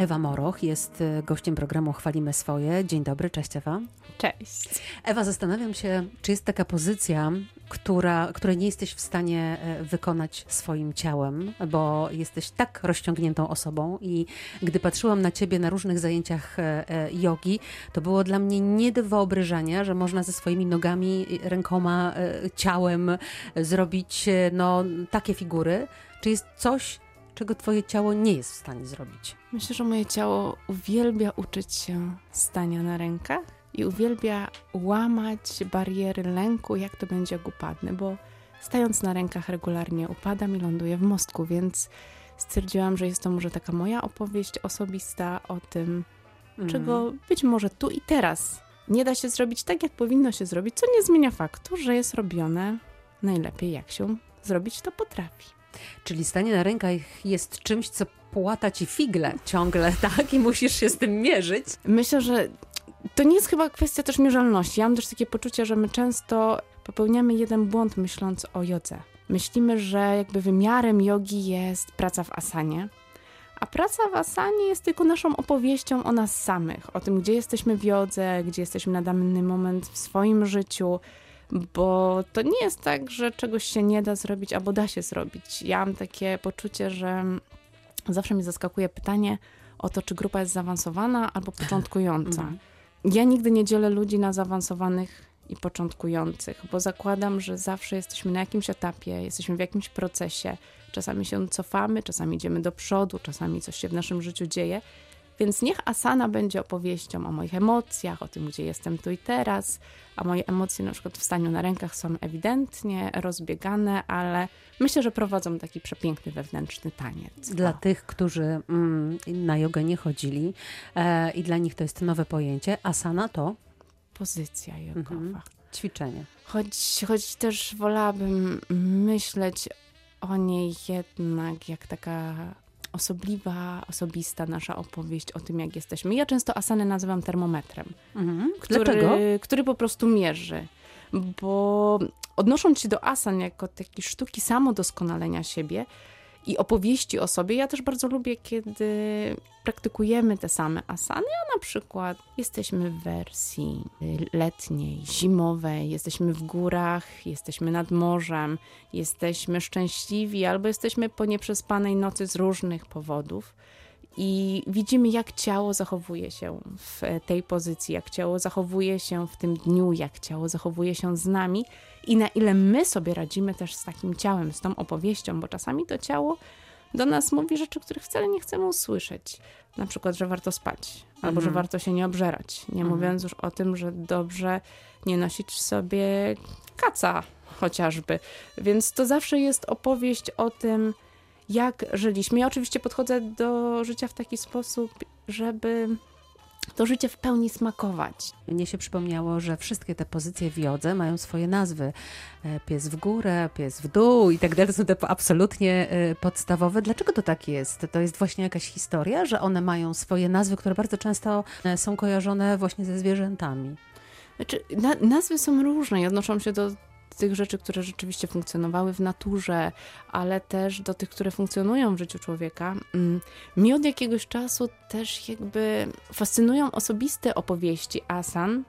Ewa Moroch jest y, gościem programu Chwalimy Swoje. Dzień dobry, cześć Ewa. Cześć. Ewa, zastanawiam się, czy jest taka pozycja, która, której nie jesteś w stanie e, wykonać swoim ciałem, bo jesteś tak rozciągniętą osobą i gdy patrzyłam na ciebie na różnych zajęciach e, jogi, to było dla mnie nie do wyobrażenia, że można ze swoimi nogami, rękoma, ciałem zrobić no, takie figury. Czy jest coś, czego twoje ciało nie jest w stanie zrobić? Myślę, że moje ciało uwielbia uczyć się stania na rękach i uwielbia łamać bariery lęku, jak to będzie, jak upadnę, bo stając na rękach regularnie upadam i ląduję w mostku, więc stwierdziłam, że jest to może taka moja opowieść osobista o tym, mm. czego być może tu i teraz nie da się zrobić tak, jak powinno się zrobić, co nie zmienia faktu, że jest robione najlepiej, jak się zrobić to potrafi. Czyli stanie na rękach jest czymś, co płata ci figle ciągle, tak? I musisz się z tym mierzyć. Myślę, że to nie jest chyba kwestia też mierzalności. Ja mam też takie poczucie, że my często popełniamy jeden błąd myśląc o jodze. Myślimy, że jakby wymiarem jogi jest praca w asanie, a praca w asanie jest tylko naszą opowieścią o nas samych, o tym, gdzie jesteśmy w jodze, gdzie jesteśmy na dany moment w swoim życiu, bo to nie jest tak, że czegoś się nie da zrobić, albo da się zrobić. Ja mam takie poczucie, że zawsze mnie zaskakuje pytanie o to, czy grupa jest zaawansowana albo początkująca. Mhm. Ja nigdy nie dzielę ludzi na zaawansowanych i początkujących, bo zakładam, że zawsze jesteśmy na jakimś etapie, jesteśmy w jakimś procesie. Czasami się cofamy, czasami idziemy do przodu, czasami coś się w naszym życiu dzieje. Więc niech asana będzie opowieścią o moich emocjach, o tym, gdzie jestem tu i teraz, a moje emocje na przykład w staniu na rękach są ewidentnie rozbiegane, ale myślę, że prowadzą taki przepiękny wewnętrzny taniec. Dla o. tych, którzy mm, na jogę nie chodzili e, i dla nich to jest nowe pojęcie, asana to? Pozycja jogowa. Mhm. Ćwiczenie. Choć, choć też wolałabym myśleć o niej jednak jak taka osobliwa, osobista nasza opowieść o tym, jak jesteśmy. Ja często asany nazywam termometrem, mhm. który, który po prostu mierzy. Bo odnosząc się do asan jako takiej sztuki samodoskonalenia siebie, i opowieści o sobie. Ja też bardzo lubię, kiedy praktykujemy te same asany, a na przykład jesteśmy w wersji letniej, zimowej, jesteśmy w górach, jesteśmy nad morzem, jesteśmy szczęśliwi albo jesteśmy po nieprzespanej nocy z różnych powodów i widzimy, jak ciało zachowuje się w tej pozycji, jak ciało zachowuje się w tym dniu, jak ciało zachowuje się z nami i na ile my sobie radzimy też z takim ciałem, z tą opowieścią, bo czasami to ciało do nas mówi rzeczy, których wcale nie chcemy usłyszeć. Na przykład, że warto spać, albo mhm. że warto się nie obżerać. Nie mhm. mówiąc już o tym, że dobrze nie nosić sobie kaca chociażby. Więc to zawsze jest opowieść o tym, jak żyliśmy. Ja oczywiście podchodzę do życia w taki sposób, żeby to życie w pełni smakować. Mnie się przypomniało, że wszystkie te pozycje w jodze mają swoje nazwy. E, pies w górę, pies w dół i tak dalej. To są te absolutnie e, podstawowe. Dlaczego to tak jest? To jest właśnie jakaś historia, że one mają swoje nazwy, które bardzo często e, są kojarzone właśnie ze zwierzętami. Znaczy, na, nazwy są różne i odnoszą się do tych rzeczy, które rzeczywiście funkcjonowały w naturze, ale też do tych, które funkcjonują w życiu człowieka. Mm, mi od jakiegoś czasu też jakby fascynują osobiste opowieści asan,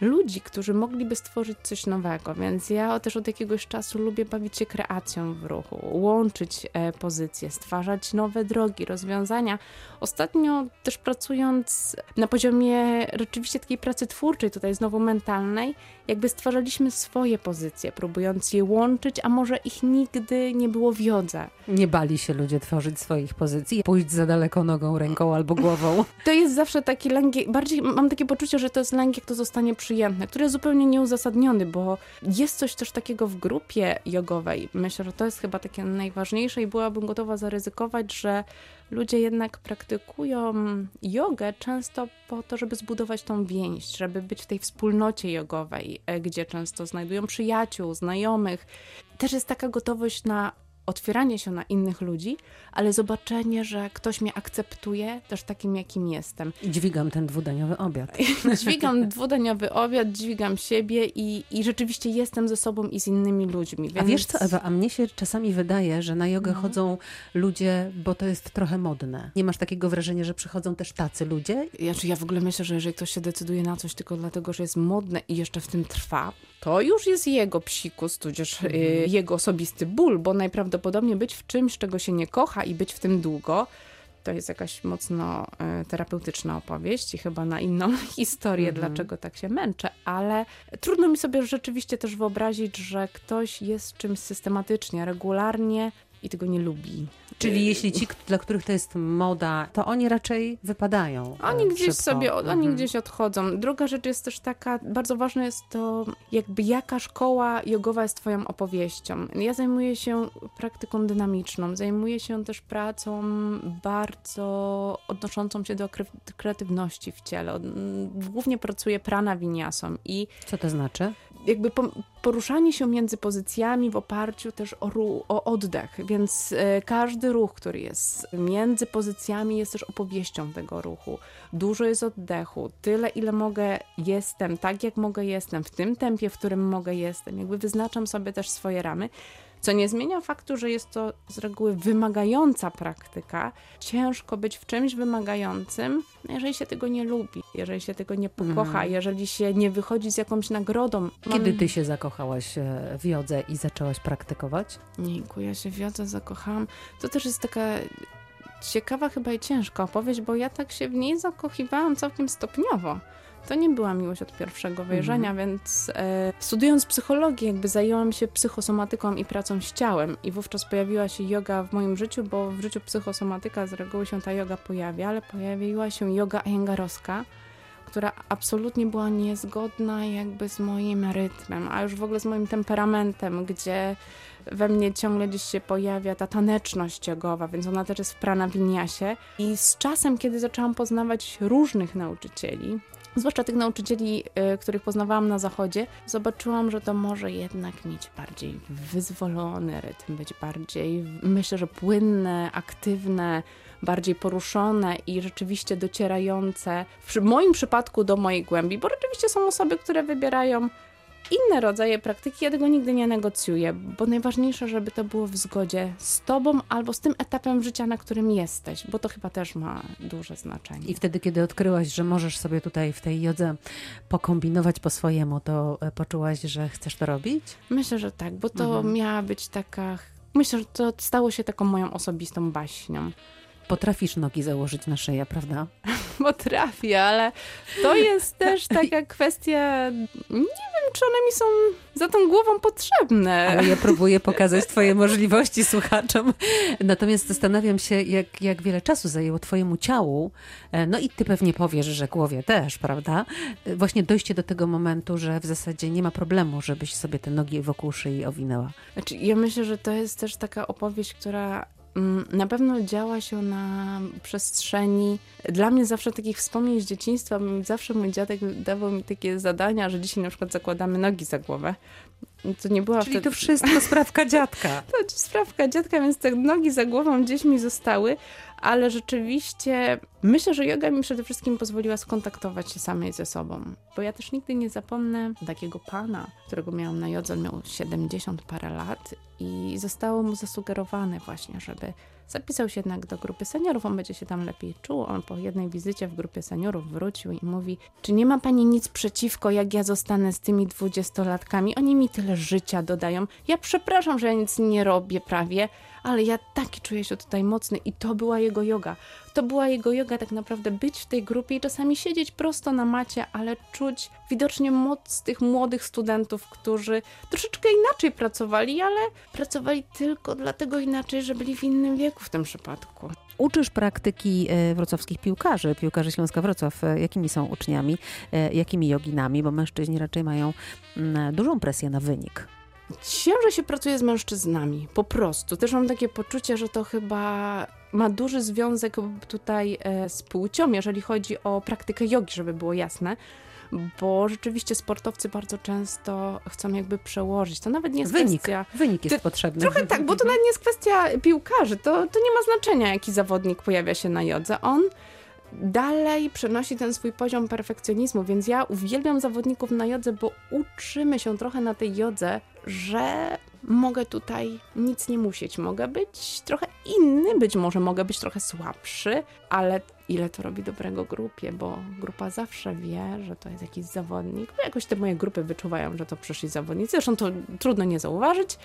ludzi, którzy mogliby stworzyć coś nowego, więc ja też od jakiegoś czasu lubię bawić się kreacją w ruchu, łączyć e, pozycje, stwarzać nowe drogi, rozwiązania. Ostatnio też pracując na poziomie rzeczywiście takiej pracy twórczej, tutaj znowu mentalnej, jakby stwarzaliśmy swoje pozycje, próbując je łączyć, a może ich nigdy nie było w jodze. Nie bali się ludzie tworzyć swoich pozycji, pójść za daleko nogą, ręką albo głową. To jest zawsze taki lęk, bardziej mam takie poczucie, że to jest lęk, jak to zostanie przyjemne, który jest zupełnie nieuzasadniony, bo jest coś też takiego w grupie jogowej. Myślę, że to jest chyba takie najważniejsze i byłabym gotowa zaryzykować, że ludzie jednak praktykują jogę często po to, żeby zbudować tą więź, żeby być w tej wspólnocie jogowej, e, gdzie często znajdują przyjaciół, znajomych. Też jest taka gotowość na otwieranie się na innych ludzi, ale zobaczenie, że ktoś mnie akceptuje też takim, jakim jestem. I dźwigam ten dwudaniowy obiad. dźwigam dwudaniowy obiad, dźwigam siebie i, i rzeczywiście jestem ze sobą i z innymi ludźmi. Więc... A wiesz co, Ewa, a mnie się czasami wydaje, że na jogę no. chodzą ludzie, bo to jest trochę modne. Nie masz takiego wrażenia, że przychodzą też tacy ludzie? Ja, ja w ogóle myślę, że jeżeli ktoś się decyduje na coś tylko dlatego, że jest modne i jeszcze w tym trwa, to już jest jego psikus, tudzież y, mhm. jego osobisty ból, bo najprawdopodobniej być w czymś, czego się nie kocha i być w tym długo, to jest jakaś mocno y, terapeutyczna opowieść i chyba na inną historię, mhm. dlaczego tak się męczę, ale trudno mi sobie rzeczywiście też wyobrazić, że ktoś jest czymś systematycznie, regularnie i tego nie lubi. Czyli y, jeśli ci, dla których to jest moda, to oni raczej wypadają. Oni e, gdzieś szybko. sobie, oni mhm. gdzieś odchodzą. Druga rzecz jest też taka, bardzo ważne jest to, jakby jaka szkoła jogowa jest twoją opowieścią. Ja zajmuję się praktyką dynamiczną, zajmuję się też pracą bardzo odnoszącą się do kreatywności w ciele. Głównie pracuję prana winiasą i... Co to znaczy? Jakby poruszanie się między pozycjami w oparciu też o, o oddech, więc e, każdy ruch, który jest między pozycjami jest też opowieścią tego ruchu. Dużo jest oddechu, tyle ile mogę jestem, tak jak mogę jestem, w tym tempie, w którym mogę jestem. Jakby wyznaczam sobie też swoje ramy. Co nie zmienia faktu, że jest to z reguły wymagająca praktyka. Ciężko być w czymś wymagającym, jeżeli się tego nie lubi, jeżeli się tego nie pokocha, mm. jeżeli się nie wychodzi z jakąś nagrodą. Kiedy ty się zakochałaś e, w jodze i zaczęłaś praktykować? Niku, ja się w jodze zakochałam. To też jest taka ciekawa chyba i ciężka opowieść, bo ja tak się w niej zakochiwałam całkiem stopniowo to nie była miłość od pierwszego wejrzenia, mhm. więc e, studiując psychologię, jakby zajęłam się psychosomatyką i pracą z ciałem i wówczas pojawiła się yoga w moim życiu, bo w życiu psychosomatyka z reguły się ta yoga pojawia, ale pojawiła się yoga ajengarowska, która absolutnie była niezgodna jakby z moim rytmem, a już w ogóle z moim temperamentem, gdzie we mnie ciągle gdzieś się pojawia ta taneczność jogowa, więc ona też jest w prana winiasie. I z czasem, kiedy zaczęłam poznawać różnych nauczycieli, zwłaszcza tych nauczycieli, y, których poznawałam na zachodzie, zobaczyłam, że to może jednak mieć bardziej wyzwolony rytm, być bardziej, myślę, że płynne, aktywne, bardziej poruszone i rzeczywiście docierające, w moim przypadku do mojej głębi, bo rzeczywiście są osoby, które wybierają inne rodzaje praktyki, ja tego nigdy nie negocjuję, bo najważniejsze, żeby to było w zgodzie z tobą albo z tym etapem życia, na którym jesteś, bo to chyba też ma duże znaczenie. I wtedy, kiedy odkryłaś, że możesz sobie tutaj w tej jodze pokombinować po swojemu, to e, poczułaś, że chcesz to robić? Myślę, że tak, bo to mhm. miała być taka. Myślę, że to stało się taką moją osobistą baśnią. Potrafisz nogi założyć na szyję, prawda? Potrafię, ale to jest też taka kwestia. Nie wiem, czy one mi są za tą głową potrzebne. Ale ja próbuję pokazać Twoje możliwości słuchaczom. Natomiast zastanawiam się, jak, jak wiele czasu zajęło Twojemu ciału, e, no i Ty pewnie powiesz, że głowie też, prawda? E, właśnie dojście do tego momentu, że w zasadzie nie ma problemu, żebyś sobie te nogi wokół szyi owinęła. Znaczy, ja myślę, że to jest też taka opowieść, która na pewno działa się na przestrzeni. Dla mnie zawsze takich wspomnień z dzieciństwa, zawsze mój dziadek dawał mi takie zadania, że dzisiaj na przykład zakładamy nogi za głowę. To nie była Czyli wtedy... to wszystko sprawka dziadka. to sprawka dziadka, więc te nogi za głową gdzieś mi zostały, ale rzeczywiście myślę, że yoga mi przede wszystkim pozwoliła skontaktować się samej ze sobą, bo ja też nigdy nie zapomnę takiego pana, którego miałam na jodze, miał 70 parę lat i zostało mu zasugerowane właśnie, żeby zapisał się jednak do grupy seniorów, on będzie się tam lepiej czuł. On po jednej wizycie w grupie seniorów wrócił i mówi, czy nie ma pani nic przeciwko, jak ja zostanę z tymi dwudziestolatkami? Oni mi tyle życia dodają. Ja przepraszam, że ja nic nie robię prawie, ale ja taki czuję się tutaj mocny i to była jego yoga. To była jego yoga tak naprawdę być w tej grupie i czasami siedzieć prosto na macie, ale czuć widocznie moc tych młodych studentów, którzy troszeczkę inaczej pracowali, ale pracowali tylko dlatego inaczej, że byli w innym wieku w tym przypadku. Uczysz praktyki e, wrocławskich piłkarzy, piłkarzy Śląska Wrocław. E, jakimi są uczniami, e, jakimi joginami, bo mężczyźni raczej mają mm, dużą presję na wynik. Ciężej się pracuje z mężczyznami, po prostu. Też mam takie poczucie, że to chyba ma duży związek tutaj e, z płcią, jeżeli chodzi o praktykę jogi, żeby było jasne bo rzeczywiście sportowcy bardzo często chcą jakby przełożyć. To nawet nie jest Wynik, kwestia... wynik jest Ty- potrzebny. Trochę tak, bo to nawet nie jest kwestia piłkarzy. To, to nie ma znaczenia, jaki zawodnik pojawia się na jodze. On dalej przenosi ten swój poziom perfekcjonizmu, więc ja uwielbiam zawodników na jodze, bo uczymy się trochę na tej jodze, że mogę tutaj nic nie musieć. Mogę być trochę inny, być może mogę być trochę słabszy, ale ile to robi dobrego grupie, bo grupa zawsze wie, że to jest jakiś zawodnik. Bo jakoś te moje grupy wyczuwają, że to przyszli zawodnicy. Zresztą to trudno nie zauważyć.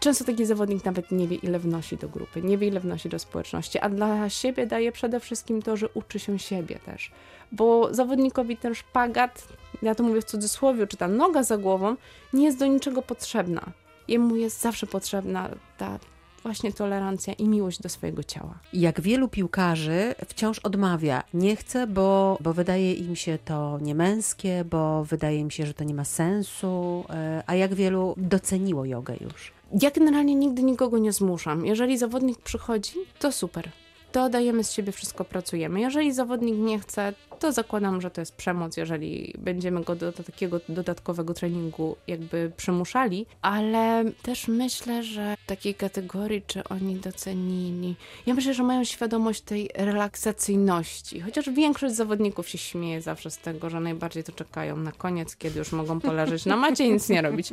Często taki zawodnik nawet nie wie, ile wnosi do grupy, nie wie, ile wnosi do społeczności, a dla siebie daje przede wszystkim to, że uczy się siebie też. Bo zawodnikowi ten szpagat, ja to mówię w cudzysłowie, czy ta noga za głową, nie jest do niczego potrzebna. Jemu jest zawsze potrzebna ta właśnie tolerancja i miłość do swojego ciała. Jak wielu piłkarzy wciąż odmawia, nie chcę, bo, bo wydaje im się to niemęskie, bo wydaje im się, że to nie ma sensu, e, a jak wielu doceniło jogę już. Ja generalnie nigdy nikogo nie zmuszam. Jeżeli zawodnik przychodzi, to super. To dajemy z siebie wszystko, pracujemy. Jeżeli zawodnik nie chce, to zakładam, że to jest przemoc, jeżeli będziemy go do, takiego dodatkowego treningu jakby przymuszali, ale też myślę, że takiej kategorii, czy oni docenili. Ja myślę, że mają świadomość tej relaksacyjności, chociaż większość zawodników się śmieje zawsze z tego, że najbardziej to czekają na koniec, kiedy już mogą poleżeć na macie i nic nie robić.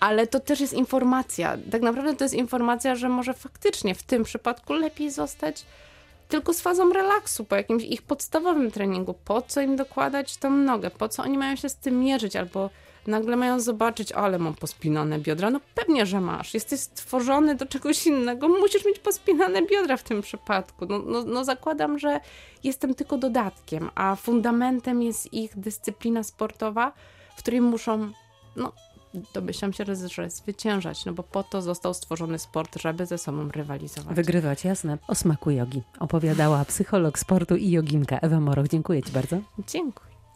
Ale to też jest informacja. Tak naprawdę to jest informacja, że może faktycznie w tym przypadku lepiej zostać tylko z fazą relaksu, po jakimś ich podstawowym treningu. Po co im dokładać tą nogę? Po co oni mają się z tym mierzyć? Albo nagle mają zobaczyć, ale mam pospinane biodra. No pewnie, że masz. Jesteś stworzony do czegoś innego. Musisz mieć pospinane biodra w tym przypadku. No, no, no zakładam, że jestem tylko dodatkiem, a fundamentem jest ich dyscyplina sportowa, w której muszą, no domyślam się, że- zwyciężać, no bo po to został stworzony sport, żeby ze sobą rywalizować. Wygrywać, jasne. O smaku jogi opowiadała psycholog sportu i joginka Ewa Moroch. Dziękuję Ci bardzo. Dziękuję.